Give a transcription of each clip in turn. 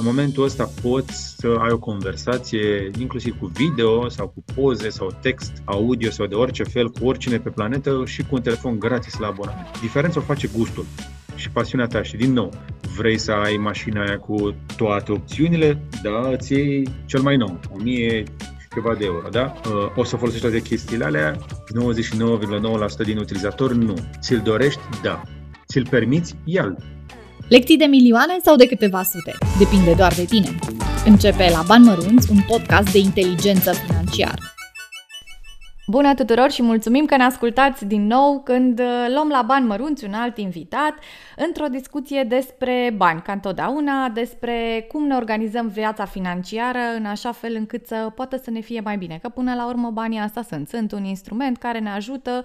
în momentul ăsta poți să ai o conversație inclusiv cu video sau cu poze sau text, audio sau de orice fel cu oricine pe planetă și cu un telefon gratis la abonament. Diferența o face gustul și pasiunea ta și din nou, vrei să ai mașina aia cu toate opțiunile, da, îți iei cel mai nou, 1000 ceva de euro, da? Uh, o să folosești toate chestiile alea, 99,9% din utilizatori nu. Ți-l dorești? Da. Ți-l permiți? ia Lecții de milioane sau de câteva sute? Depinde doar de tine. Începe la Bani Mărunți, un podcast de inteligență financiară. Bună tuturor și mulțumim că ne ascultați din nou când uh, luăm la bani mărunți un alt invitat într-o discuție despre bani, ca întotdeauna, despre cum ne organizăm viața financiară în așa fel încât să poată să ne fie mai bine. Că până la urmă banii asta sunt. Sunt un instrument care ne ajută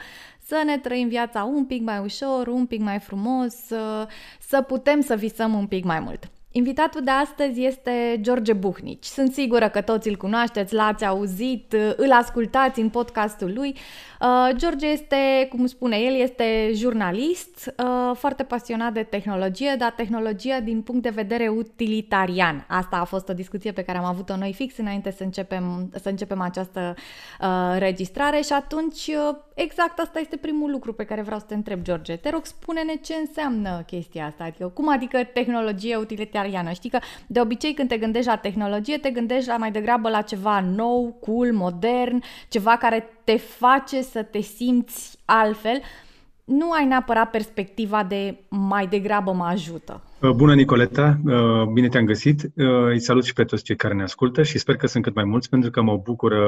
să ne trăim viața un pic mai ușor, un pic mai frumos, să, să putem să visăm un pic mai mult. Invitatul de astăzi este George Buhnici. Sunt sigură că toți îl cunoașteți, l-ați auzit, îl ascultați în podcastul lui. Uh, George este, cum spune el, este jurnalist, uh, foarte pasionat de tehnologie, dar tehnologia din punct de vedere utilitarian. Asta a fost o discuție pe care am avut-o noi fix înainte să începem, să începem această uh, registrare și atunci exact asta este primul lucru pe care vreau să te întreb, George. Te rog, spune-ne ce înseamnă chestia asta. Adică, cum adică tehnologie utilitariană? Știi că de obicei când te gândești la tehnologie, te gândești la mai degrabă la ceva nou, cool, modern, ceva care te face să te simți altfel, nu ai neapărat perspectiva de mai degrabă mă ajută. Uh, bună, Nicoleta! Uh, bine te-am găsit! Uh, îi salut și pe toți cei care ne ascultă și sper că sunt cât mai mulți pentru că mă bucură,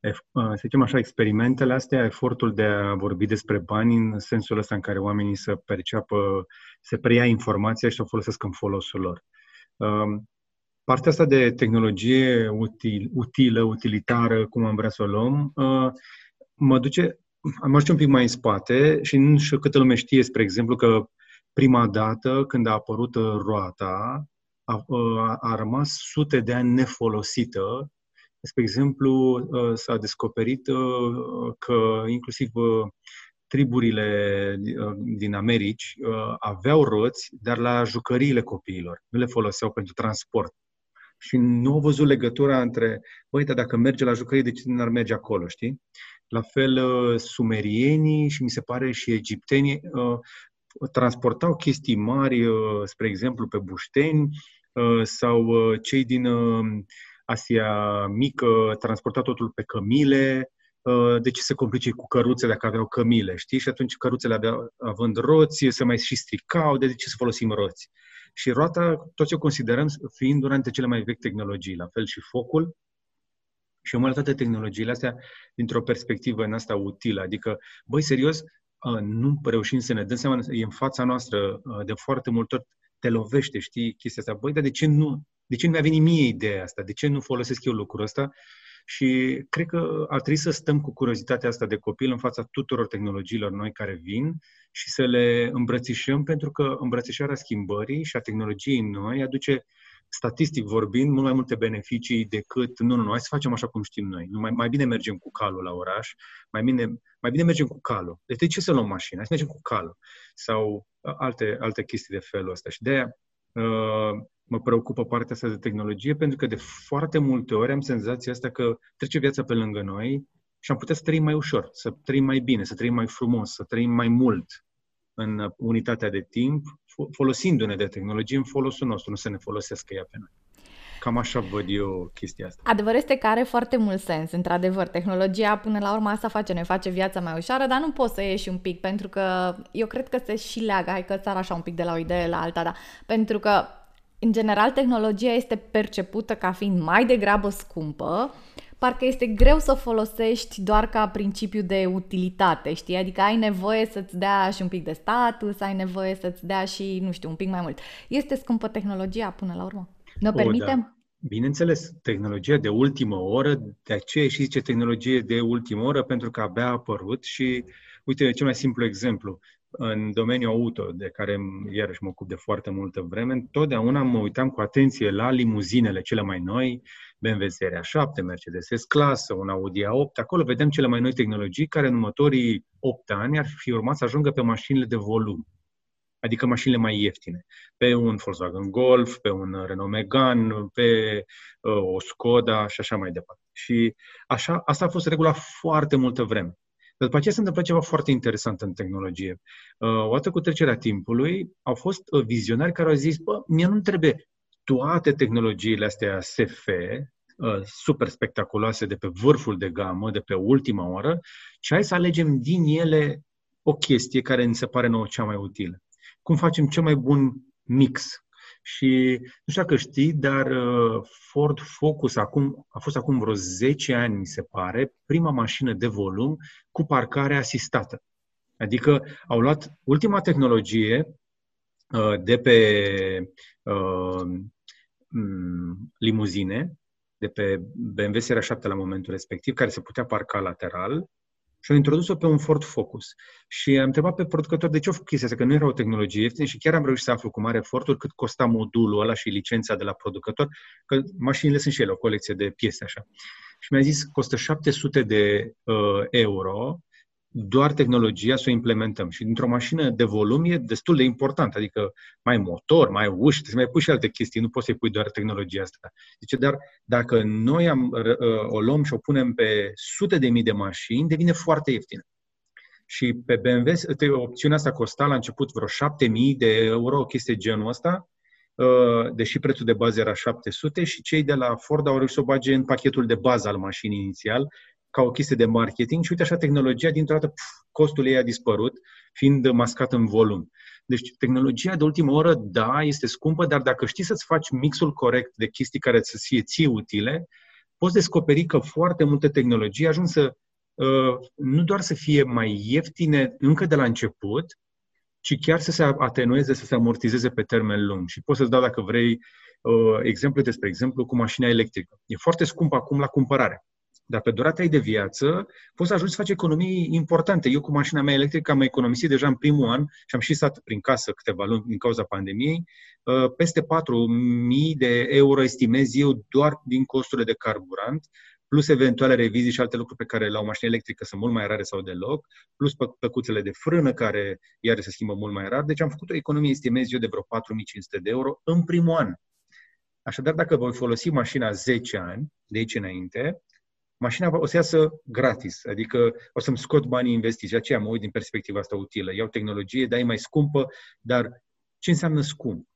să zicem așa, experimentele astea, efortul de a vorbi despre bani în sensul ăsta în care oamenii să perceapă, să preia informația și să o folosesc în folosul lor. Partea asta de tehnologie util, utilă, utilitară, cum am vrea să o luăm, uh, mă duce, am ajuns un pic mai în spate și nu știu câtă lume știe, spre exemplu, că prima dată când a apărut uh, roata, a, uh, a, a rămas sute de ani nefolosită. Spre exemplu, s-a descoperit că inclusiv triburile din Americi aveau roți, dar la jucăriile copiilor. Nu le foloseau pentru transport și nu au văzut legătura între, băi, dar dacă merge la jucării, de ce nu ar merge acolo, știi? La fel, uh, sumerienii și mi se pare și egiptenii uh, transportau chestii mari, uh, spre exemplu, pe bușteni sau cei din Asia Mică transportau totul pe cămile, de ce se complice cu căruțe dacă aveau cămile, știi? Și atunci căruțele aveau, având roți, se mai și stricau, de ce să folosim roți? Și roata, toți o considerăm fiind una dintre cele mai vechi tehnologii, la fel și focul, și o toate tehnologiile astea dintr-o perspectivă în asta utilă. Adică, băi, serios, nu reușim să ne dăm seama, e în fața noastră de foarte multe ori, te lovește, știi, chestia asta. Băi, dar de ce nu, de ce nu mi-a venit mie ideea asta? De ce nu folosesc eu lucrul ăsta? Și cred că ar trebui să stăm cu curiozitatea asta de copil în fața tuturor tehnologiilor noi care vin și să le îmbrățișăm, pentru că îmbrățișarea schimbării și a tehnologiei noi aduce, statistic vorbind, mult mai multe beneficii decât, nu, nu, nu, hai să facem așa cum știm noi. Mai, mai bine mergem cu calul la oraș, mai bine, mai bine mergem cu calul. Deci de ce să luăm mașina? Hai să mergem cu calul. Sau alte, alte chestii de felul ăsta. Și de aia uh, mă preocupă partea asta de tehnologie, pentru că de foarte multe ori am senzația asta că trece viața pe lângă noi și am putea să trăim mai ușor, să trăim mai bine, să trăim mai frumos, să trăim mai mult în unitatea de timp, folosindu-ne de tehnologie în folosul nostru, nu să ne folosească ea pe noi. Cam așa văd eu chestia asta. Adevărul este că are foarte mult sens, într-adevăr. Tehnologia, până la urmă, asta face, ne face viața mai ușoară, dar nu poți să ieși un pic, pentru că eu cred că se și leagă, hai că țara așa un pic de la o idee la alta, da. pentru că în general, tehnologia este percepută ca fiind mai degrabă scumpă, parcă este greu să o folosești doar ca principiu de utilitate, știi? Adică ai nevoie să-ți dea și un pic de status, ai nevoie să-ți dea și, nu știu, un pic mai mult. Este scumpă tehnologia până la urmă? Ne o permitem? Da. Bineînțeles, tehnologia de ultimă oră, de aceea și zice tehnologie de ultimă oră, pentru că abia a apărut și, uite, cel mai simplu exemplu, în domeniul auto, de care iarăși mă ocup de foarte multă vreme, întotdeauna mă uitam cu atenție la limuzinele cele mai noi, BMW Seria 7, Mercedes S-Clasă, un Audi A8, acolo vedem cele mai noi tehnologii care în următorii 8 ani ar fi urmat să ajungă pe mașinile de volum. adică mașinile mai ieftine, pe un Volkswagen Golf, pe un Renault Megane, pe uh, o Skoda și așa mai departe. Și așa, asta a fost regula foarte multă vreme. Dar după aceea se întâmplă ceva foarte interesant în tehnologie. Uh, odată cu trecerea timpului, au fost uh, vizionari care au zis, bă, mie nu trebuie toate tehnologiile astea SF, uh, super spectaculoase de pe vârful de gamă, de pe ultima oră, și hai să alegem din ele o chestie care ni se pare nouă cea mai utilă. Cum facem cel mai bun mix și nu știu dacă știi, dar uh, Ford Focus acum, a fost acum vreo 10 ani, mi se pare, prima mașină de volum cu parcare asistată. Adică au luat ultima tehnologie uh, de pe uh, limuzine, de pe BMW Seria 7 la momentul respectiv, care se putea parca lateral, și au introdus-o pe un Ford Focus. Și am întrebat pe producător de ce au făcut chestia asta, că nu era o tehnologie ieftină și chiar am reușit să aflu cu mare eforturi cât costa modulul ăla și licența de la producător, că mașinile sunt și ele o colecție de piese așa. Și mi-a zis, costă 700 de uh, euro doar tehnologia să o implementăm. Și dintr-o mașină de volum e destul de important, adică mai motor, mai uși, trebuie să mai pui și alte chestii, nu poți să-i pui doar tehnologia asta. Zice, dar dacă noi am, o luăm și o punem pe sute de mii de mașini, devine foarte ieftină. Și pe BMW, opțiunea asta costa la început vreo 7000 de euro, o chestie genul ăsta, deși prețul de bază era 700 și cei de la Ford au reușit să o bage în pachetul de bază al mașinii inițial, ca o chestie de marketing și uite așa tehnologia, dintr-o dată pf, costul ei a dispărut, fiind mascat în volum. Deci tehnologia de ultimă oră, da, este scumpă, dar dacă știi să-ți faci mixul corect de chestii care să fie ție utile, poți descoperi că foarte multe tehnologii ajung să uh, nu doar să fie mai ieftine încă de la început, ci chiar să se atenueze, să se amortizeze pe termen lung. Și poți să-ți dau, dacă vrei, uh, exemple despre exemplu cu mașina electrică. E foarte scump acum la cumpărare. Dar pe durata ei de viață poți să ajungi să faci economii importante. Eu cu mașina mea electrică am economisit deja în primul an și am și stat prin casă câteva luni din cauza pandemiei, uh, peste 4.000 de euro estimez eu doar din costurile de carburant, plus eventuale revizii și alte lucruri pe care la o mașină electrică sunt mult mai rare sau deloc, plus păcuțele de frână care iar se schimbă mult mai rar. Deci am făcut o economie, estimez eu, de vreo 4.500 de euro în primul an. Așadar, dacă voi folosi mașina 10 ani, de aici înainte, mașina o să iasă gratis, adică o să-mi scot banii investiți. De aceea mă uit din perspectiva asta utilă. Iau tehnologie, dar e mai scumpă, dar ce înseamnă scump?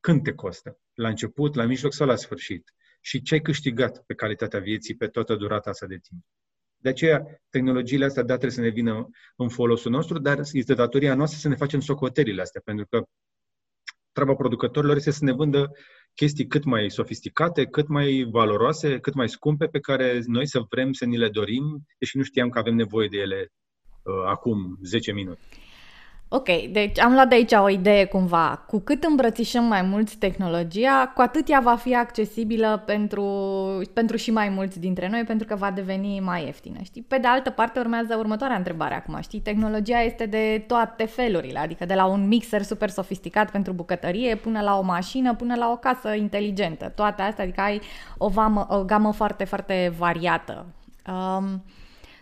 Când te costă? La început, la mijloc sau la sfârșit? Și ce ai câștigat pe calitatea vieții pe toată durata asta de timp? De aceea, tehnologiile astea, da, trebuie să ne vină în folosul nostru, dar este datoria noastră să ne facem socotelile astea, pentru că treaba producătorilor este să ne vândă chestii cât mai sofisticate, cât mai valoroase, cât mai scumpe, pe care noi să vrem să ni le dorim, deși nu știam că avem nevoie de ele uh, acum 10 minute. Ok, deci am luat de aici o idee cumva. Cu cât îmbrățișăm mai mulți tehnologia, cu atât ea va fi accesibilă pentru, pentru și mai mulți dintre noi, pentru că va deveni mai ieftină. Știi? Pe de altă parte, urmează următoarea întrebare acum. Știi, tehnologia este de toate felurile, adică de la un mixer super sofisticat pentru bucătărie, până la o mașină, până la o casă inteligentă. Toate astea, adică ai o, vamă, o gamă foarte, foarte variată. Um,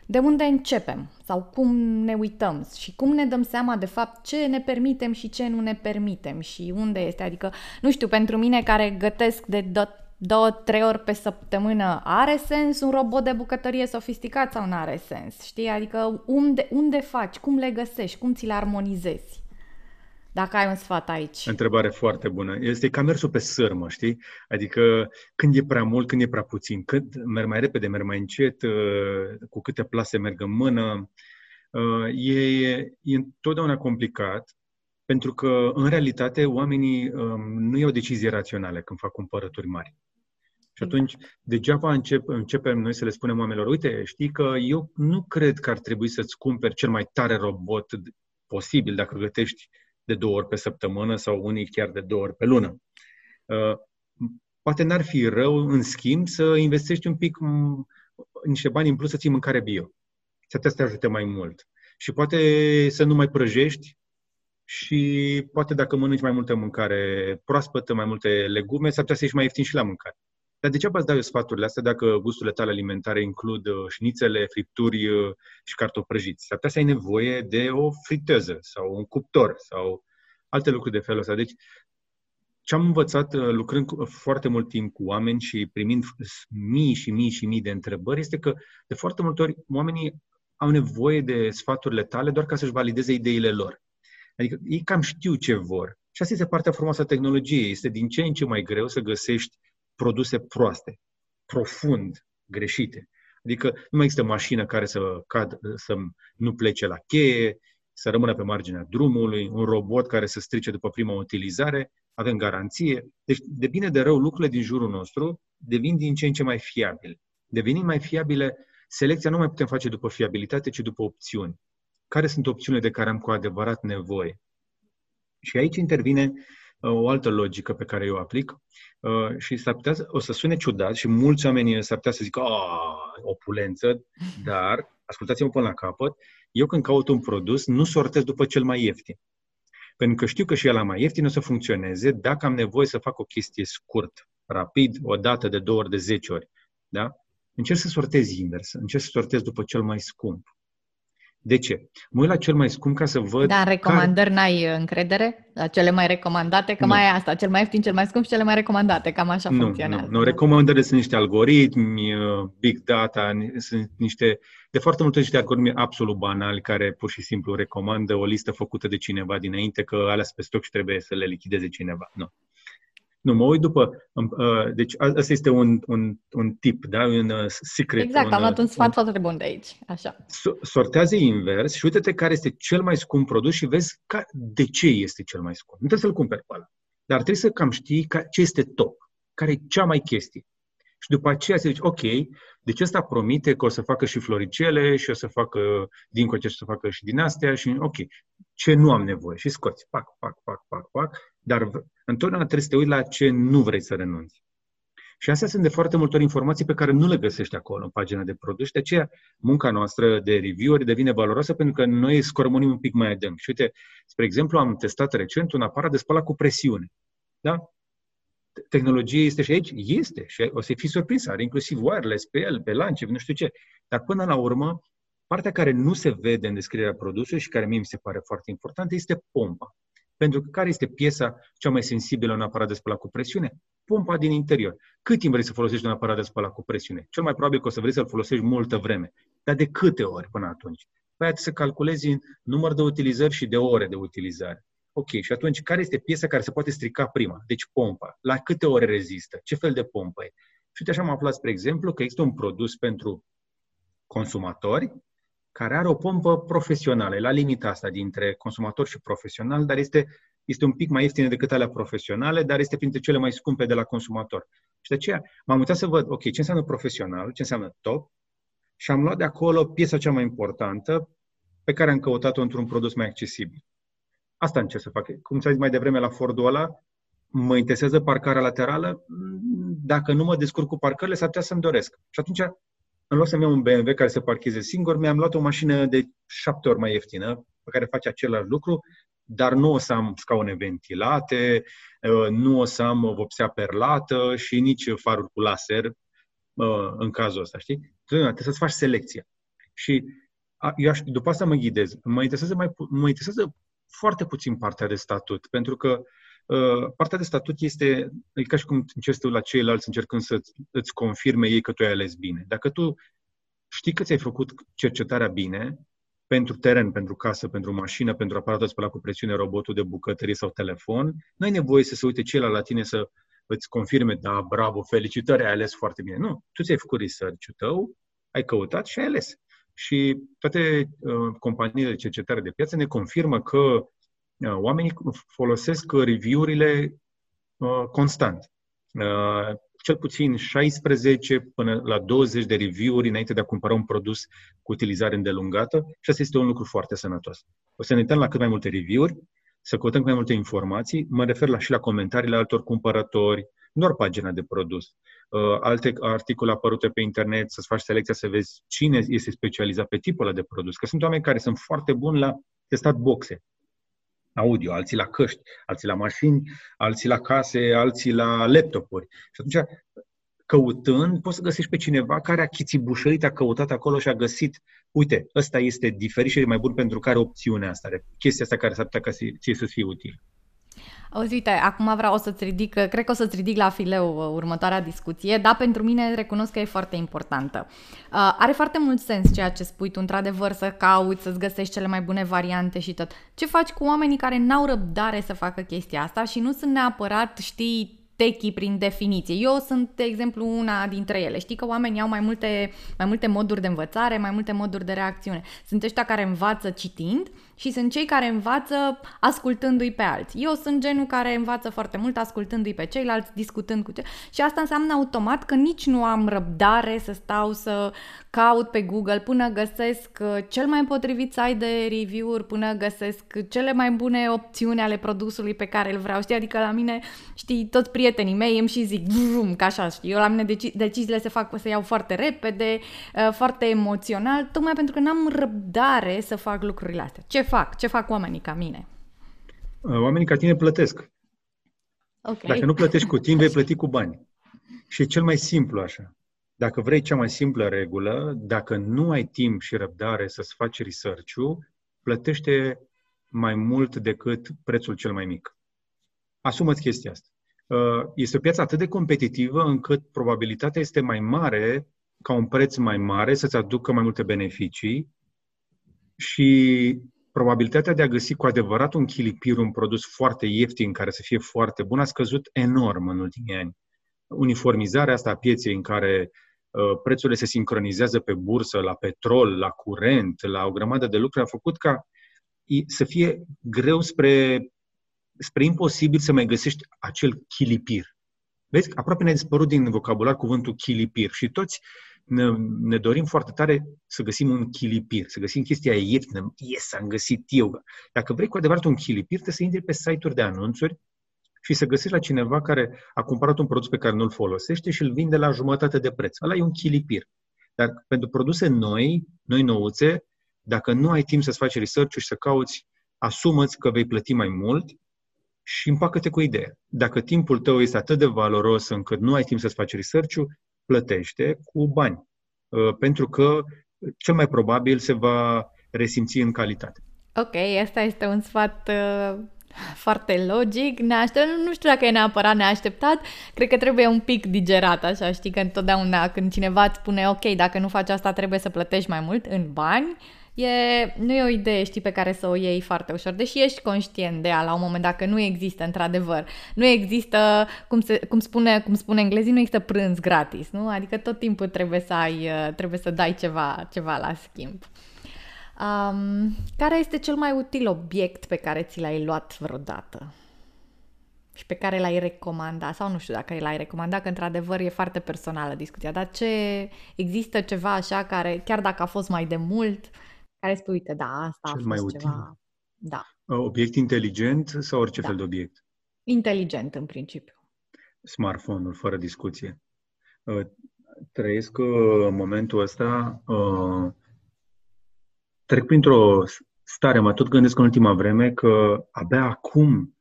de unde începem sau cum ne uităm și cum ne dăm seama de fapt ce ne permitem și ce nu ne permitem și unde este. Adică, nu știu, pentru mine care gătesc de două, trei ori pe săptămână, are sens un robot de bucătărie sofisticat sau nu are sens? Știi? Adică unde, unde faci, cum le găsești, cum ți le armonizezi? Dacă ai un sfat aici. Întrebare foarte bună. Este ca mersul pe sârmă, știi? Adică când e prea mult, când e prea puțin, când merg mai repede, merg mai încet, uh, cu câte plase merg în mână. Uh, e, e întotdeauna complicat, pentru că, în realitate, oamenii um, nu iau decizii raționale când fac cumpărături mari. Și atunci, degeaba încep, începem noi să le spunem oamenilor, uite, știi că eu nu cred că ar trebui să-ți cumperi cel mai tare robot posibil dacă gătești de două ori pe săptămână sau unii chiar de două ori pe lună. Uh, poate n-ar fi rău, în schimb, să investești un pic niște bani în plus să ții mâncare bio. Să te ajute mai mult. Și poate să nu mai prăjești și poate dacă mănânci mai multă mâncare proaspătă, mai multe legume, s-ar putea să ieși mai ieftin și la mâncare. Dar degeaba îți dau eu sfaturile astea dacă gusturile tale alimentare includ uh, șnițele, fripturi uh, și cartofi prăjiți. S-ar putea să ai nevoie de o friteză sau un cuptor sau alte lucruri de felul ăsta. Deci, ce am învățat uh, lucrând foarte mult timp cu oameni și primind mii și mii și mii de întrebări este că de foarte multe ori oamenii au nevoie de sfaturile tale doar ca să-și valideze ideile lor. Adică ei cam știu ce vor. Și asta este partea frumoasă a tehnologiei. Este din ce în ce mai greu să găsești produse proaste, profund greșite. Adică nu mai există mașină care să, cad, să nu plece la cheie, să rămână pe marginea drumului, un robot care să strice după prima utilizare, avem garanție. Deci, de bine de rău, lucrurile din jurul nostru devin din ce în ce mai fiabile. Devenind mai fiabile, selecția nu mai putem face după fiabilitate, ci după opțiuni. Care sunt opțiunile de care am cu adevărat nevoie? Și aici intervine uh, o altă logică pe care eu o aplic uh, și s-ar putea, o să sune ciudat și mulți oameni s-ar putea să zică, opulență, dar ascultați-mă până la capăt, eu când caut un produs nu sortez după cel mai ieftin. Pentru că știu că și ăla mai ieftin o să funcționeze dacă am nevoie să fac o chestie scurt, rapid, o dată, de două ori, de zece ori. Da? Încerc să sortez invers, încerc să sortez după cel mai scump. De ce? Mă uit la cel mai scump ca să văd... Dar în recomandări care... n-ai încredere? La cele mai recomandate? Că nu. mai e asta, cel mai ieftin, cel mai scump și cele mai recomandate. Cam așa nu, funcționează. Nu, nu. Recomandările sunt niște algoritmi, uh, big data, sunt niște... De foarte multe niște algoritmi absolut banali care pur și simplu recomandă o listă făcută de cineva dinainte că alea pe stoc și trebuie să le lichideze cineva. Nu. Nu, mă uit după... Uh, deci ăsta este un, un, un tip, da? un uh, secret. Exact, un, am luat un uh, sfat un, foarte bun de aici. Așa. Sortează invers și uite-te care este cel mai scump produs și vezi ca, de ce este cel mai scump. Nu trebuie să-l cumperi pe ăla. Dar trebuie să cam știi ca, ce este top, care e cea mai chestie. Și după aceea să zici, ok, deci ăsta promite că o să facă și floricele și o să facă din coce și să facă și din astea și ok, ce nu am nevoie și scoți, pac, pac, pac, pac, pac, dar întotdeauna trebuie să te uiți la ce nu vrei să renunți. Și astea sunt de foarte multe ori informații pe care nu le găsești acolo în pagina de produs. De aceea munca noastră de review-uri devine valoroasă pentru că noi scormonim un pic mai adânc. Și uite, spre exemplu, am testat recent un aparat de spălat cu presiune. Da? Tehnologie este și aici? Este. Și o să fii surprins. Are inclusiv wireless pe el, pe lance, nu știu ce. Dar până la urmă, partea care nu se vede în descrierea produsului și care mie mi se pare foarte importantă este pompa. Pentru că care este piesa cea mai sensibilă în aparat de spălat cu presiune? Pompa din interior. Cât timp vrei să folosești un aparat de spălat cu presiune? Cel mai probabil că o să vrei să-l folosești multă vreme. Dar de câte ori până atunci? Păi să calculezi număr de utilizări și de ore de utilizare. Ok, și atunci care este piesa care se poate strica prima? Deci pompa. La câte ore rezistă? Ce fel de pompă e? Și uite așa am aflat, spre exemplu, că există un produs pentru consumatori care are o pompă profesională, la limita asta dintre consumator și profesional, dar este, este un pic mai ieftină decât alea profesionale, dar este printre cele mai scumpe de la consumator. Și de aceea m-am uitat să văd, ok, ce înseamnă profesional, ce înseamnă top, și am luat de acolo piesa cea mai importantă pe care am căutat-o într-un produs mai accesibil. Asta încerc să fac. Cum ți-am zis mai devreme la Fordul ăla, mă interesează parcarea laterală, dacă nu mă descurc cu parcările, s-ar putea să-mi doresc. Și atunci în loc să-mi iau un BMW care să parcheze singur, mi-am luat o mașină de șapte ori mai ieftină, pe care face același lucru, dar nu o să am scaune ventilate, uh, nu o să am vopsea perlată și nici faruri cu laser uh, în cazul ăsta, știi? Trebuie să-ți faci selecția. Și eu aș, după asta mă ghidez. Mă interesează, mai, mă interesează foarte puțin partea de statut, pentru că Uh, partea de statut este, e ca și cum încerci tu la ceilalți încercând să îți confirme ei că tu ai ales bine. Dacă tu știi că ți-ai făcut cercetarea bine, pentru teren, pentru casă, pentru mașină, pentru aparatul spălat cu presiune, robotul de bucătărie sau telefon, nu ai nevoie să se uite ceilalți la tine să îți confirme, da, bravo, felicitări, ai ales foarte bine. Nu, tu ți-ai făcut research-ul tău, ai căutat și ai ales. Și toate uh, companiile de cercetare de piață ne confirmă că Uh, oamenii folosesc review-urile uh, constant. Uh, cel puțin 16 până la 20 de review-uri înainte de a cumpăra un produs cu utilizare îndelungată și asta este un lucru foarte sănătos. O să ne uităm la cât mai multe review-uri, să căutăm cât mai multe informații. Mă refer la și la comentariile altor cumpărători, nu doar pagina de produs. alte articole apărute pe internet, să-ți faci selecția să vezi cine este specializat pe tipul ăla de produs. Că sunt oameni care sunt foarte buni la testat boxe audio, alții la căști, alții la mașini, alții la case, alții la laptopuri. Și atunci, căutând, poți să găsești pe cineva care a chițibușărit, a căutat acolo și a găsit, uite, ăsta este diferit și e mai bun pentru care opțiunea asta, chestia asta care s-ar putea ca ție să fie util. Auzi, uite, acum vreau să-ți ridic, cred că o să-ți ridic la fileu uh, următoarea discuție, dar pentru mine recunosc că e foarte importantă. Uh, are foarte mult sens ceea ce spui tu, într-adevăr, să cauți, să-ți găsești cele mai bune variante și tot. Ce faci cu oamenii care n-au răbdare să facă chestia asta și nu sunt neapărat, știi, techii prin definiție. Eu sunt, de exemplu, una dintre ele. Știi că oamenii au mai multe, mai multe moduri de învățare, mai multe moduri de reacțiune. Sunt ăștia care învață citind și sunt cei care învață ascultându-i pe alții. Eu sunt genul care învață foarte mult ascultându-i pe ceilalți, discutând cu ceilalți și asta înseamnă automat că nici nu am răbdare să stau să caut pe Google până găsesc uh, cel mai potrivit site de review-uri, până găsesc cele mai bune opțiuni ale produsului pe care îl vreau. Știi, adică la mine, știi, toți prietenii mei îmi și zic, vrum, ca așa, știi, eu la mine deci- deciziile se fac, să iau foarte repede, uh, foarte emoțional, tocmai pentru că n-am răbdare să fac lucrurile astea. Ce fac? Ce fac oamenii ca mine? Uh, oamenii ca tine plătesc. Okay. Dacă nu plătești cu timp, vei plăti cu bani. Și e cel mai simplu așa. Dacă vrei cea mai simplă regulă, dacă nu ai timp și răbdare să-ți faci research-ul, plătește mai mult decât prețul cel mai mic. Asumă-ți chestia asta. Uh, este o piață atât de competitivă încât probabilitatea este mai mare ca un preț mai mare să-ți aducă mai multe beneficii și probabilitatea de a găsi cu adevărat un chilipir, un produs foarte ieftin, care să fie foarte bun, a scăzut enorm în ultimii ani. Uniformizarea asta a pieței în care uh, prețurile se sincronizează pe bursă, la petrol, la curent, la o grămadă de lucruri, a făcut ca să fie greu spre, spre imposibil să mai găsești acel chilipir. Vezi, aproape ne-a dispărut din vocabular cuvântul chilipir și toți ne, ne dorim foarte tare să găsim un chilipir, să găsim chestia ieftină. Yes, am găsit eu. Dacă vrei cu adevărat un chilipir, trebuie să intri pe site-uri de anunțuri și să găsești la cineva care a cumpărat un produs pe care nu-l folosește și îl vinde la jumătate de preț. Ăla e un chilipir. Dar pentru produse noi, noi nouțe, dacă nu ai timp să-ți faci research și să cauți, asumă-ți că vei plăti mai mult și împacă-te cu ideea. Dacă timpul tău este atât de valoros încât nu ai timp să-ți faci research plătește cu bani. Uh, pentru că cel mai probabil se va resimți în calitate. Ok, asta este un sfat uh, foarte logic, neașteptat, nu știu dacă e neapărat neașteptat, cred că trebuie un pic digerat, așa, știi că întotdeauna când cineva îți spune, ok, dacă nu faci asta trebuie să plătești mai mult în bani, e, nu e o idee, știi, pe care să o iei foarte ușor, deși ești conștient de ea la un moment dat, că nu există, într-adevăr. Nu există, cum, se, cum, spune, cum spune englezii, nu există prânz gratis, nu? Adică tot timpul trebuie să ai, trebuie să dai ceva, ceva la schimb. Um, care este cel mai util obiect pe care ți l-ai luat vreodată? și pe care l-ai recomanda, sau nu știu dacă l-ai recomanda, că într-adevăr e foarte personală discuția, dar ce există ceva așa care, chiar dacă a fost mai de mult, care spui, uite, da, asta Cel a fost mai util. ceva... Da. Obiect inteligent sau orice da. fel de obiect? Inteligent, în principiu. Smartphone-ul, fără discuție. Trăiesc în momentul ăsta trec printr-o stare, mă tot gândesc în ultima vreme că abia acum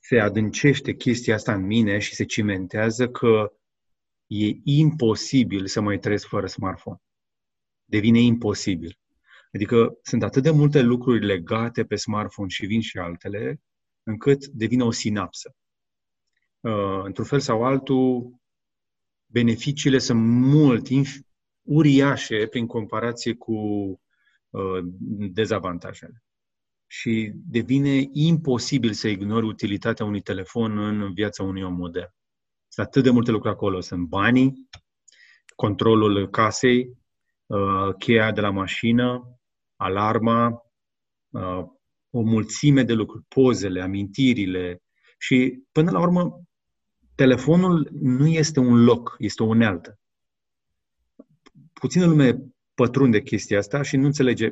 se adâncește chestia asta în mine și se cimentează că e imposibil să mai trăiesc fără smartphone. Devine imposibil. Adică sunt atât de multe lucruri legate pe smartphone și vin și altele, încât devine o sinapsă. Uh, într-un fel sau altul, beneficiile sunt mult, inf- uriașe prin comparație cu uh, dezavantajele. Și devine imposibil să ignori utilitatea unui telefon în viața unui om modern. Sunt atât de multe lucruri acolo. Sunt banii, controlul casei, uh, cheia de la mașină, alarma, uh, o mulțime de lucruri, pozele, amintirile și până la urmă telefonul nu este un loc, este o unealtă. Puțină lume pătrunde chestia asta și nu înțelege.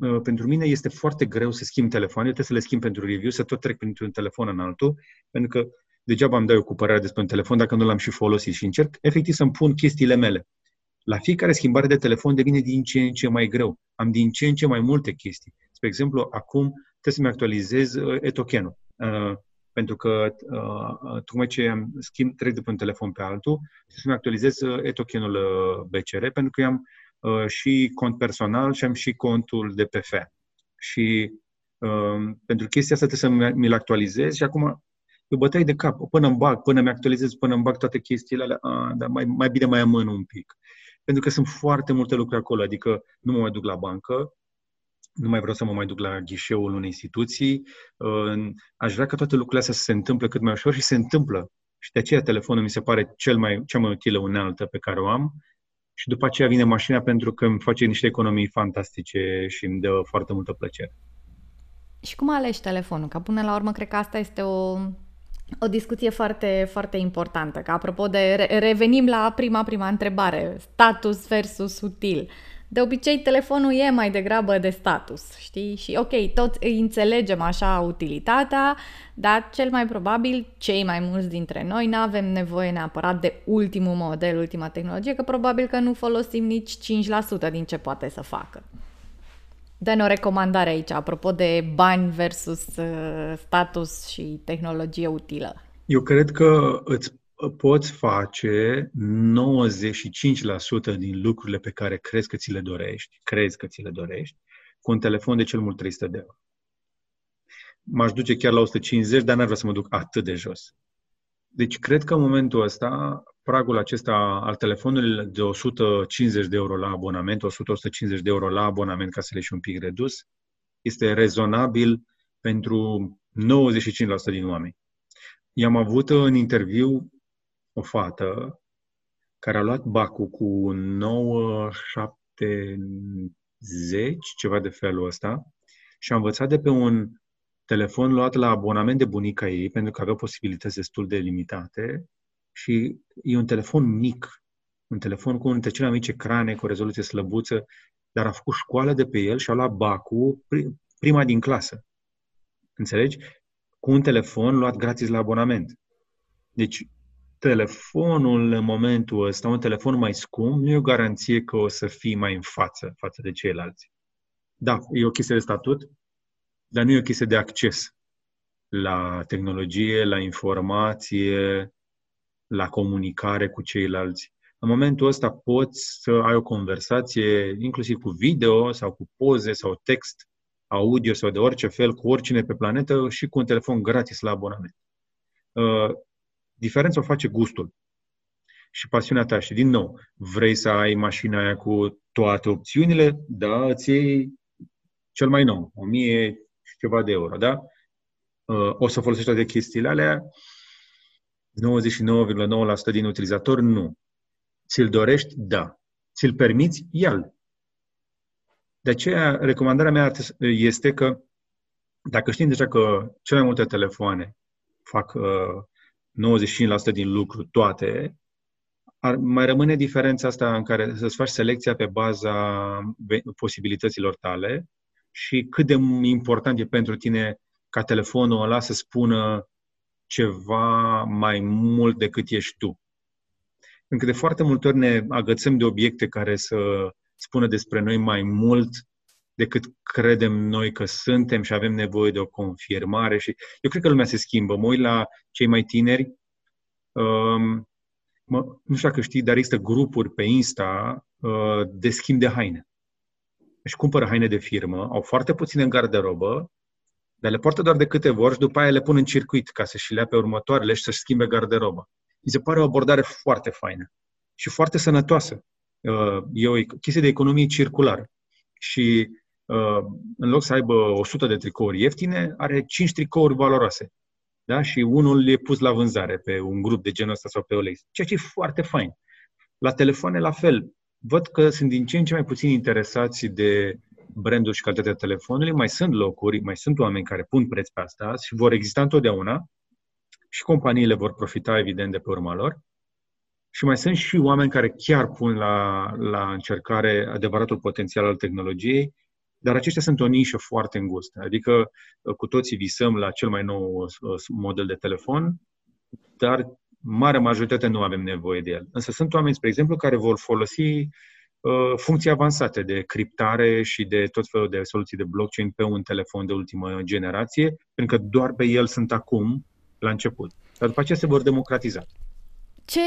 Uh, pentru mine este foarte greu să schimb telefoane, trebuie să le schimb pentru review, să tot trec printr-un telefon în altul, pentru că degeaba îmi dau eu cu părerea despre un telefon dacă nu l-am și folosit și încerc efectiv să-mi pun chestiile mele. La fiecare schimbare de telefon devine din ce în ce mai greu. Am din ce în ce mai multe chestii. Spre exemplu, acum trebuie să-mi actualizez uh, etokenul. Uh, pentru că uh, tocmai ce am schimb, trec de pe un telefon pe altul, trebuie să-mi actualizez uh, etokenul uh, BCR, pentru că am uh, și cont personal și am și contul de PF. Și Uh, pentru chestia asta trebuie să mi-l actualizez și acum e o bătaie de cap. Până îmi bag, până mi-actualizez, până îmi bag toate chestiile alea, a, dar mai, mai bine mai amân un pic. Pentru că sunt foarte multe lucruri acolo, adică nu mă mai duc la bancă, nu mai vreau să mă mai duc la ghișeul unei instituții, aș vrea ca toate lucrurile astea să se întâmple cât mai ușor și se întâmplă. Și de aceea telefonul mi se pare cel mai, cea mai utilă unealtă pe care o am. Și după aceea vine mașina pentru că îmi face niște economii fantastice și îmi dă foarte multă plăcere. Și cum alegi telefonul? Că până la urmă cred că asta este o, o discuție foarte, foarte importantă. Că apropo de, re, revenim la prima, prima întrebare, status versus util. De obicei, telefonul e mai degrabă de status, știi? Și ok, toți îi înțelegem așa utilitatea, dar cel mai probabil, cei mai mulți dintre noi, nu avem nevoie neapărat de ultimul model, ultima tehnologie, că probabil că nu folosim nici 5% din ce poate să facă. Dă-ne o recomandare aici, apropo de bani versus uh, status și tehnologie utilă. Eu cred că îți poți face 95% din lucrurile pe care crezi că ți le dorești, crezi că ți le dorești, cu un telefon de cel mult 300 de euro. M-aș duce chiar la 150, dar n-ar vrea să mă duc atât de jos. Deci cred că în momentul ăsta, pragul acesta al telefonului de 150 de euro la abonament, 100-150 de euro la abonament ca să le și un pic redus, este rezonabil pentru 95% din oameni. I-am avut în interviu o fată care a luat bacul cu 970, ceva de felul ăsta, și a învățat de pe un telefon luat la abonament de bunica ei, pentru că avea posibilități destul de limitate, și e un telefon mic, un telefon cu unul dintre cele mai mici ecrane, cu o rezoluție slăbuță, dar a făcut școală de pe el și a luat bacul prima din clasă. Înțelegi? Cu un telefon luat gratis la abonament. Deci, telefonul în momentul ăsta, un telefon mai scump, nu e o garanție că o să fii mai în față față de ceilalți. Da, e o chestie de statut, dar nu e o chestie de acces la tehnologie, la informație, la comunicare cu ceilalți. În momentul ăsta poți să ai o conversație, inclusiv cu video sau cu poze sau text, audio sau de orice fel, cu oricine pe planetă și cu un telefon gratis la abonament. Uh, diferența o face gustul și pasiunea ta. Și din nou, vrei să ai mașina aia cu toate opțiunile? Da, îți iei cel mai nou, 1000 și ceva de euro, da? Uh, o să folosești toate chestiile alea? 99,9% din utilizatori nu. Ți-l dorești? Da. Ți-l permiți? Ia-l. De aceea, recomandarea mea este că dacă știm deja că cele mai multe telefoane fac uh, 95% din lucru, toate, ar, mai rămâne diferența asta în care să-ți faci selecția pe baza posibilităților tale și cât de important e pentru tine ca telefonul ăla să spună ceva mai mult decât ești tu. Pentru că de foarte multe ori ne agățăm de obiecte care să spună despre noi mai mult decât credem noi că suntem și avem nevoie de o confirmare. Și eu cred că lumea se schimbă. Mă uit la cei mai tineri, um, mă, nu știu dacă știi, dar există grupuri pe Insta uh, de schimb de haine. Își cumpără haine de firmă, au foarte puține în garderobă dar le poartă doar de câteva ori și după aia le pun în circuit ca să și le ia pe următoarele și să-și schimbe garderoba. Mi se pare o abordare foarte faină și foarte sănătoasă. Uh, e o chestie de economie circulară. Și uh, în loc să aibă 100 de tricouri ieftine, are 5 tricouri valoroase. Da? Și unul e pus la vânzare pe un grup de genul ăsta sau pe OLX. Ceea ce e foarte fain. La telefoane, la fel. Văd că sunt din ce în ce mai puțini interesați de brandul și calitatea telefonului, mai sunt locuri, mai sunt oameni care pun preț pe asta și vor exista întotdeauna și companiile vor profita, evident, de pe urma lor. Și mai sunt și oameni care chiar pun la, la încercare adevăratul potențial al tehnologiei, dar aceștia sunt o nișă foarte îngustă. Adică cu toții visăm la cel mai nou uh, model de telefon, dar mare majoritate nu avem nevoie de el. Însă sunt oameni, spre exemplu, care vor folosi Uh, funcții avansate de criptare și de tot felul de soluții de blockchain pe un telefon de ultimă generație, pentru că doar pe el sunt acum la început. Dar după aceea se vor democratiza. Ce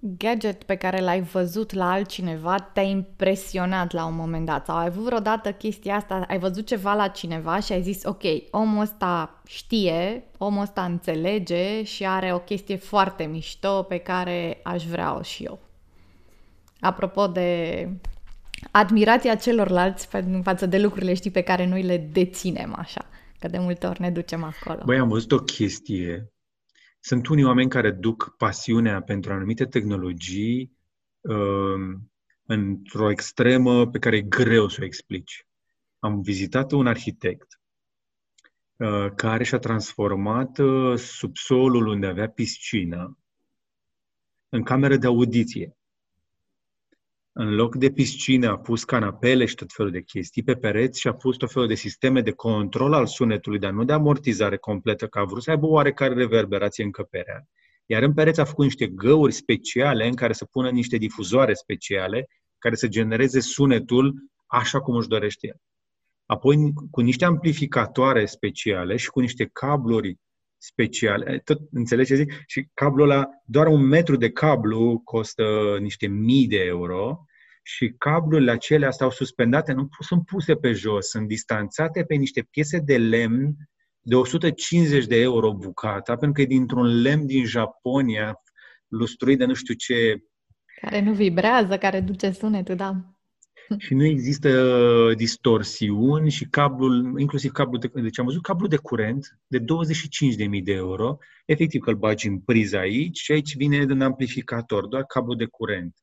gadget pe care l-ai văzut la altcineva te-a impresionat la un moment dat? Sau ai avut vreodată chestia asta, ai văzut ceva la cineva și ai zis, ok, omul ăsta știe, omul ăsta înțelege și are o chestie foarte mișto pe care aș vrea-o și eu. Apropo de admirația celorlalți față de lucrurile, știi, pe care noi le deținem așa, că de multe ori ne ducem acolo. Băi, am văzut o chestie sunt unii oameni care duc pasiunea pentru anumite tehnologii uh, într-o extremă pe care e greu să o explici. Am vizitat un arhitect uh, care și-a transformat uh, subsolul unde avea piscină în cameră de audiție în loc de piscină a pus canapele și tot felul de chestii pe pereți și a pus tot felul de sisteme de control al sunetului, dar nu de amortizare completă, ca a vrut să aibă oarecare reverberație încăperea. Iar în pereți a făcut niște găuri speciale în care să pună niște difuzoare speciale care să genereze sunetul așa cum își dorește el. Apoi, cu niște amplificatoare speciale și cu niște cabluri speciale, tot înțelegi ce zic? Și cablul ăla, doar un metru de cablu costă niște mii de euro și cablurile acelea stau suspendate, nu sunt puse pe jos, sunt distanțate pe niște piese de lemn de 150 de euro bucata, pentru că e dintr-un lemn din Japonia, lustruit de nu știu ce... Care nu vibrează, care duce sunetul, da. Și nu există distorsiuni și cablul, inclusiv cablul de, deci am văzut cablul de curent de 25.000 de euro, efectiv că îl bagi în priză aici și aici vine un amplificator, doar cablu de curent.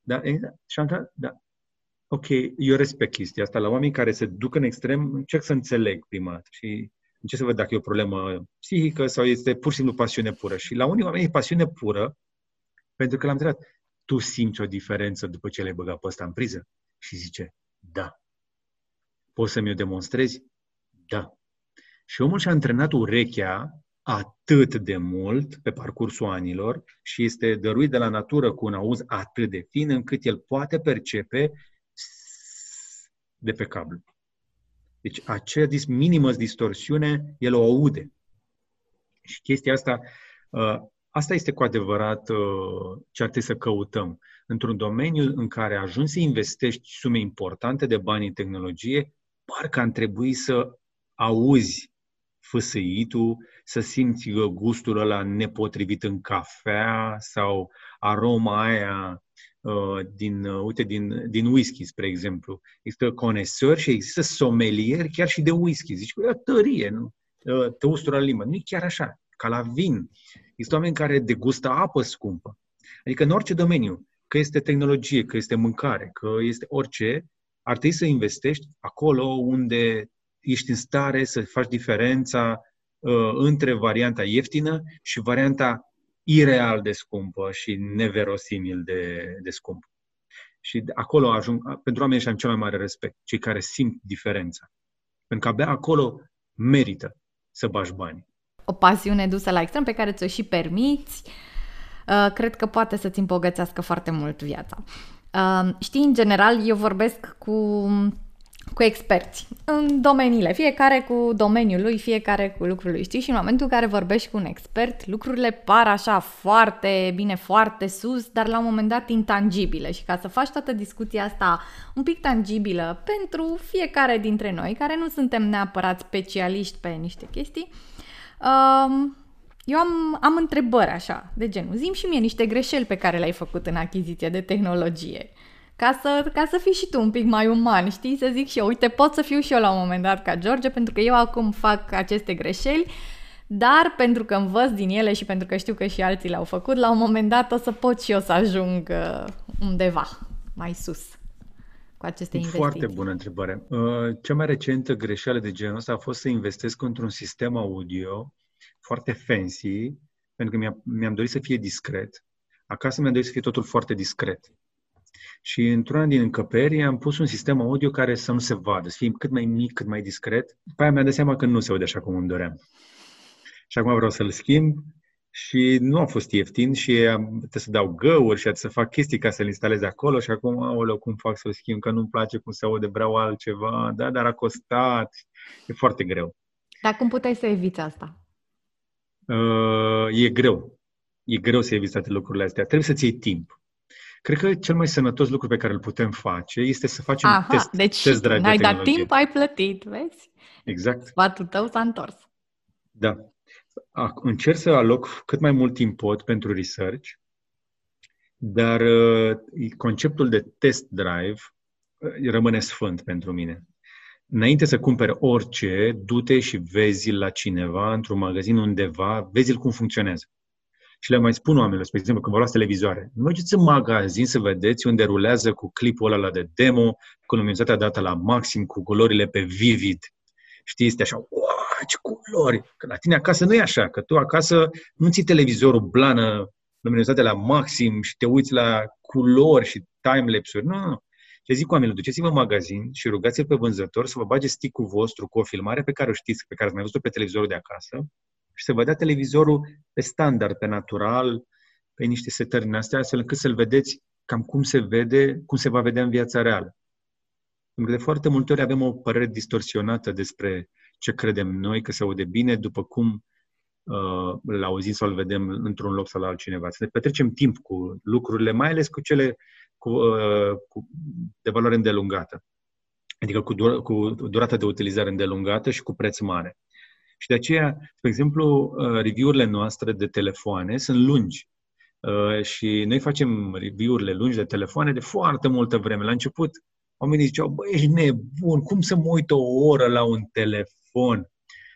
Da? Și am dat, da. Ok, eu respect chestia asta. La oameni care se duc în extrem, încerc să înțeleg prima dată și încerc să văd dacă e o problemă psihică sau este pur și simplu pasiune pură. Și la unii oameni e pasiune pură, pentru că l-am întrebat, tu simți o diferență după ce le-ai băgat pe ăsta în priză? Și zice, da. Poți să-mi o demonstrezi? Da. Și omul și-a antrenat urechea atât de mult pe parcursul anilor și este dăruit de la natură cu un auz atât de fin încât el poate percepe de pe cablu. Deci acea minimă distorsiune, el o aude. Și chestia asta, uh, asta este cu adevărat uh, ce ar trebui să căutăm. Într-un domeniu în care ajungi să investești sume importante de bani în tehnologie, parcă ar trebui să auzi fâsâitul, să simți gustul ăla nepotrivit în cafea sau aroma aia uh, din, uh, uite, din, din whisky, spre exemplu. Există conesori și există somelieri chiar și de whisky. Zici, e tărie, nu? Uh, te ustură la limbă. Nu e chiar așa, ca la vin. Există oameni care degustă apă scumpă. Adică în orice domeniu, că este tehnologie, că este mâncare, că este orice, ar trebui să investești acolo unde ești în stare să faci diferența uh, între varianta ieftină și varianta ireal de scumpă și neverosimil de, de scumpă. Și acolo ajung, pentru oameni am cel mai mare respect, cei care simt diferența. Pentru că abia acolo merită să bagi bani. O pasiune dusă la extrem pe care ți-o și permiți, uh, cred că poate să-ți îmbogățească foarte mult viața. Uh, știi, în general, eu vorbesc cu cu experți în domeniile, fiecare cu domeniul lui, fiecare cu lucrul lui, știi? Și în momentul în care vorbești cu un expert, lucrurile par așa foarte bine, foarte sus, dar la un moment dat intangibile. Și ca să faci toată discuția asta un pic tangibilă pentru fiecare dintre noi, care nu suntem neapărat specialiști pe niște chestii, um, eu am, am întrebări așa, de genul, zim și mie niște greșeli pe care le-ai făcut în achiziție de tehnologie ca să, ca să fii și tu un pic mai uman, știi? Să zic și eu, uite, pot să fiu și eu la un moment dat ca George, pentru că eu acum fac aceste greșeli, dar pentru că învăț din ele și pentru că știu că și alții le-au făcut, la un moment dat o să pot și eu să ajung uh, undeva mai sus cu aceste investiții. Foarte bună întrebare. Uh, cea mai recentă greșeală de genul ăsta a fost să investesc într-un sistem audio foarte fancy, pentru că mi-am, mi-am dorit să fie discret. Acasă mi-am dorit să fie totul foarte discret și într-una din încăperi am pus un sistem audio care să nu se vadă, să fie cât mai mic, cât mai discret. După aia mi-am dat seama că nu se aude așa cum îmi doream. Și acum vreau să-l schimb și nu a fost ieftin și am, trebuie să dau găuri și să fac chestii ca să-l instalez acolo și acum, aoleu, cum fac să-l schimb, că nu-mi place cum se aude, vreau altceva, da, dar a costat, e foarte greu. Dar cum puteai să eviți asta? Uh, e greu. e greu să eviți toate lucrurile astea. Trebuie să-ți iei timp. Cred că cel mai sănătos lucru pe care îl putem face este să facem Aha, test, deci test drive n-ai de dat tehnologie. timp, ai plătit, vezi? Exact. Sfatul tău s-a întors. Da. A- Încerc să aloc cât mai mult timp pot pentru research, dar uh, conceptul de test drive uh, rămâne sfânt pentru mine. Înainte să cumperi orice, du-te și vezi la cineva într-un magazin undeva, vezi cum funcționează. Și le mai spun oamenilor, spre exemplu, când vă luați televizoare, nu mergeți în magazin să vedeți unde rulează cu clipul ăla de demo, cu luminozitatea dată la maxim, cu culorile pe vivid. Știi, este așa, wow, ce culori! Că la tine acasă nu e așa, că tu acasă nu ții televizorul blană, luminozitatea la maxim și te uiți la culori și timelapse-uri. Nu, nu, nu. Ce zic oamenilor, duceți-vă în magazin și rugați-l pe vânzător să vă bage stick-ul vostru cu o filmare pe care o știți, pe care ați mai văzut-o pe televizorul de acasă și să vă dea televizorul pe standard, pe natural, pe niște setări din astea, astfel încât să-l vedeți cam cum se vede, cum se va vedea în viața reală. Pentru că de foarte multe ori avem o părere distorsionată despre ce credem noi că se aude bine, după cum uh, îl auzim sau îl vedem într-un loc sau la altcineva. Să ne petrecem timp cu lucrurile, mai ales cu cele cu, uh, cu, de valoare îndelungată. Adică cu, dur- cu durată de utilizare îndelungată și cu preț mare. Și de aceea, spre exemplu, uh, review-urile noastre de telefoane sunt lungi. Uh, și noi facem review-urile lungi de telefoane de foarte multă vreme. La început, oamenii ziceau, băi, ești nebun, cum să mă uit o oră la un telefon?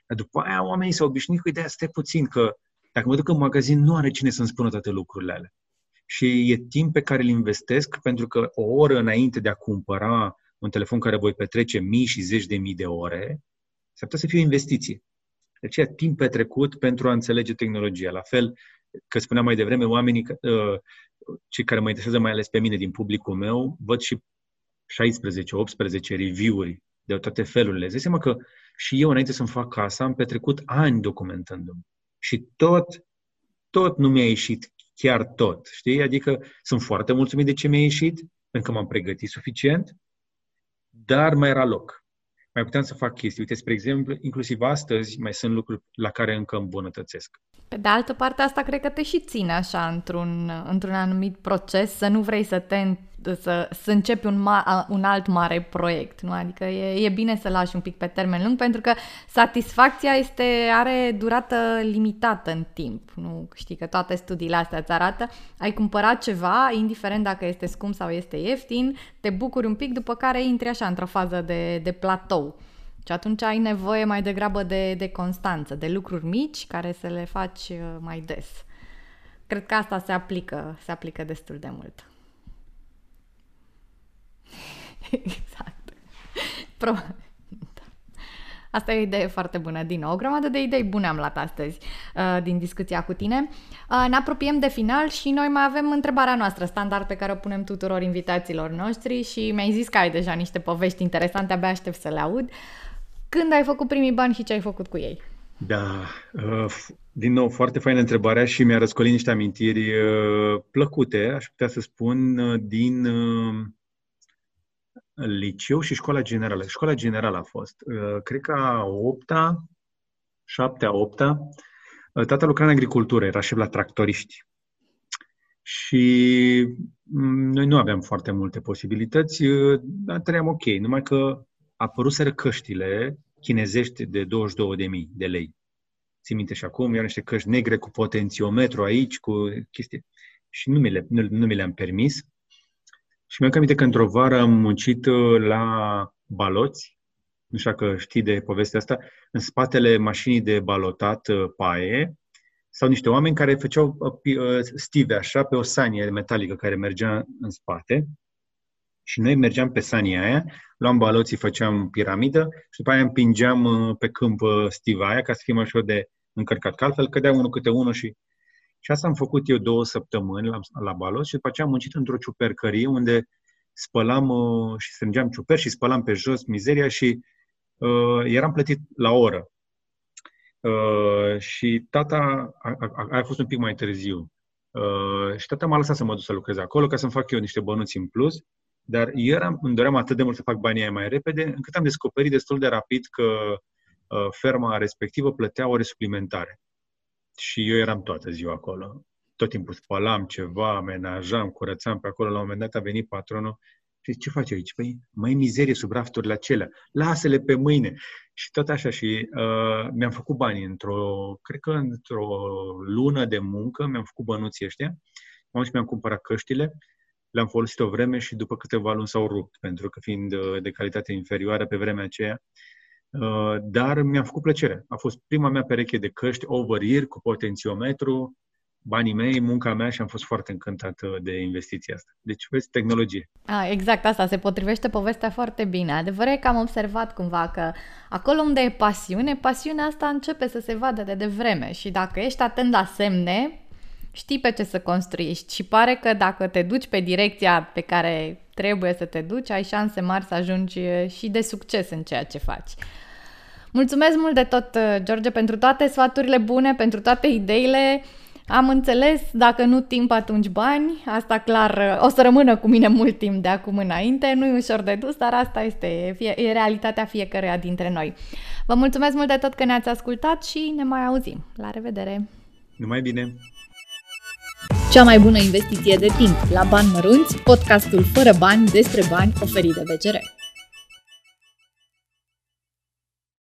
Dar după aia oamenii s-au obișnuit cu ideea, stai puțin, că dacă mă duc în magazin, nu are cine să-mi spună toate lucrurile alea. Și e timp pe care îl investesc, pentru că o oră înainte de a cumpăra un telefon care voi petrece mii și zeci de mii de ore, s-ar putea să fie o investiție. De aceea, timp petrecut pentru a înțelege tehnologia. La fel, că spuneam mai devreme, oamenii, uh, cei care mă interesează mai ales pe mine din publicul meu, văd și 16-18 review-uri de toate felurile. Îți dai seama că și eu, înainte să-mi fac casa, am petrecut ani documentându-mă. Și tot, tot nu mi-a ieșit chiar tot, știi? Adică sunt foarte mulțumit de ce mi-a ieșit, pentru că m-am pregătit suficient, dar mai era loc. Mai puteam să fac chestii. Uite, spre exemplu, inclusiv astăzi mai sunt lucruri la care încă îmbunătățesc. Pe de altă parte, asta cred că te și ține așa într-un, într-un anumit proces, să nu vrei să te să, să începi un, ma, un alt mare proiect, nu? Adică e, e bine să lași un pic pe termen lung, pentru că satisfacția este, are durată limitată în timp, nu? Știi că toate studiile astea îți arată, ai cumpărat ceva, indiferent dacă este scump sau este ieftin, te bucuri un pic, după care intri așa într-o fază de, de platou. Și atunci ai nevoie mai degrabă de, de constanță, de lucruri mici care să le faci mai des. Cred că asta se aplică, se aplică destul de mult. exact. Pro... Asta e o idee foarte bună, din nou. O grămadă de idei bune am luat astăzi uh, din discuția cu tine. Uh, ne apropiem de final și noi mai avem întrebarea noastră standard pe care o punem tuturor invitaților noștri și mi-ai zis că ai deja niște povești interesante, abia aștept să le aud. Când ai făcut primii bani și ce ai făcut cu ei? Da, uh, din nou, foarte faină întrebarea și mi-a răscolit niște amintiri uh, plăcute, aș putea să spun, uh, din liceu și școala generală. Școala generală a fost, cred că a opta, șaptea, opta, tata lucra în agricultură, era șef la tractoriști. Și mm, noi nu aveam foarte multe posibilități, dar trăiam ok, numai că apăruseră căștile chinezești de 22.000 de lei. Țin minte și acum, erau niște căști negre cu potențiometru aici, cu chestii. Și nu mi, le, nu, nu mi le-am permis. Și mi-am aminte că într-o vară am muncit uh, la baloți, nu știu dacă știi de povestea asta, în spatele mașinii de balotat uh, paie, sau niște oameni care făceau uh, stive așa pe o sanie metalică care mergea în spate și noi mergeam pe sania aia, luam baloții, făceam piramidă și după aia împingeam uh, pe câmp uh, stiva aia ca să fie mai ușor de încărcat. Că altfel cădea unul câte unul și... Și asta am făcut eu două săptămâni la, la balot și după aceea am muncit într-o ciupercărie unde spălam uh, și strângeam ciuper și spălam pe jos mizeria și uh, eram plătit la oră. Uh, și tata, a, a, a fost un pic mai târziu, uh, și tata m-a lăsat să mă duc să lucrez acolo ca să-mi fac eu niște bănuți în plus dar eu eram, îmi doream atât de mult să fac banii mai repede, încât am descoperit destul de rapid că uh, ferma respectivă plătea ore suplimentare. Și eu eram toată ziua acolo. tot timpul spălam ceva, amenajam, curățam pe acolo. La un moment dat a venit patronul și ce faci aici? Păi, mai mizerie sub rafturile acelea. Lasă-le pe mâine. Și tot așa. Și uh, mi-am făcut bani într-o, cred că într-o lună de muncă, mi-am făcut bănuții ăștia. M-am și mi-am cumpărat căștile, le-am folosit o vreme și după câteva luni s-au rupt, pentru că fiind uh, de calitate inferioară pe vremea aceea, Uh, dar mi-a făcut plăcere. A fost prima mea pereche de căști over-ear cu potențiometru, banii mei, munca mea și am fost foarte încântat uh, de investiția asta. Deci, vezi, tehnologie. A, exact asta, se potrivește povestea foarte bine. Adevărul e că am observat cumva că acolo unde e pasiune, pasiunea asta începe să se vadă de devreme și dacă ești atent la semne, știi pe ce să construiești și pare că dacă te duci pe direcția pe care trebuie să te duci, ai șanse mari să ajungi uh, și de succes în ceea ce faci. Mulțumesc mult de tot, uh, George, pentru toate sfaturile bune, pentru toate ideile. Am înțeles, dacă nu timp, atunci bani. Asta clar uh, o să rămână cu mine mult timp de acum înainte. Nu e ușor de dus, dar asta este e realitatea fiecăruia dintre noi. Vă mulțumesc mult de tot că ne-ați ascultat și ne mai auzim. La revedere! Numai bine! Cea mai bună investiție de timp la bani mărunți, podcastul fără bani despre bani oferit de BCR.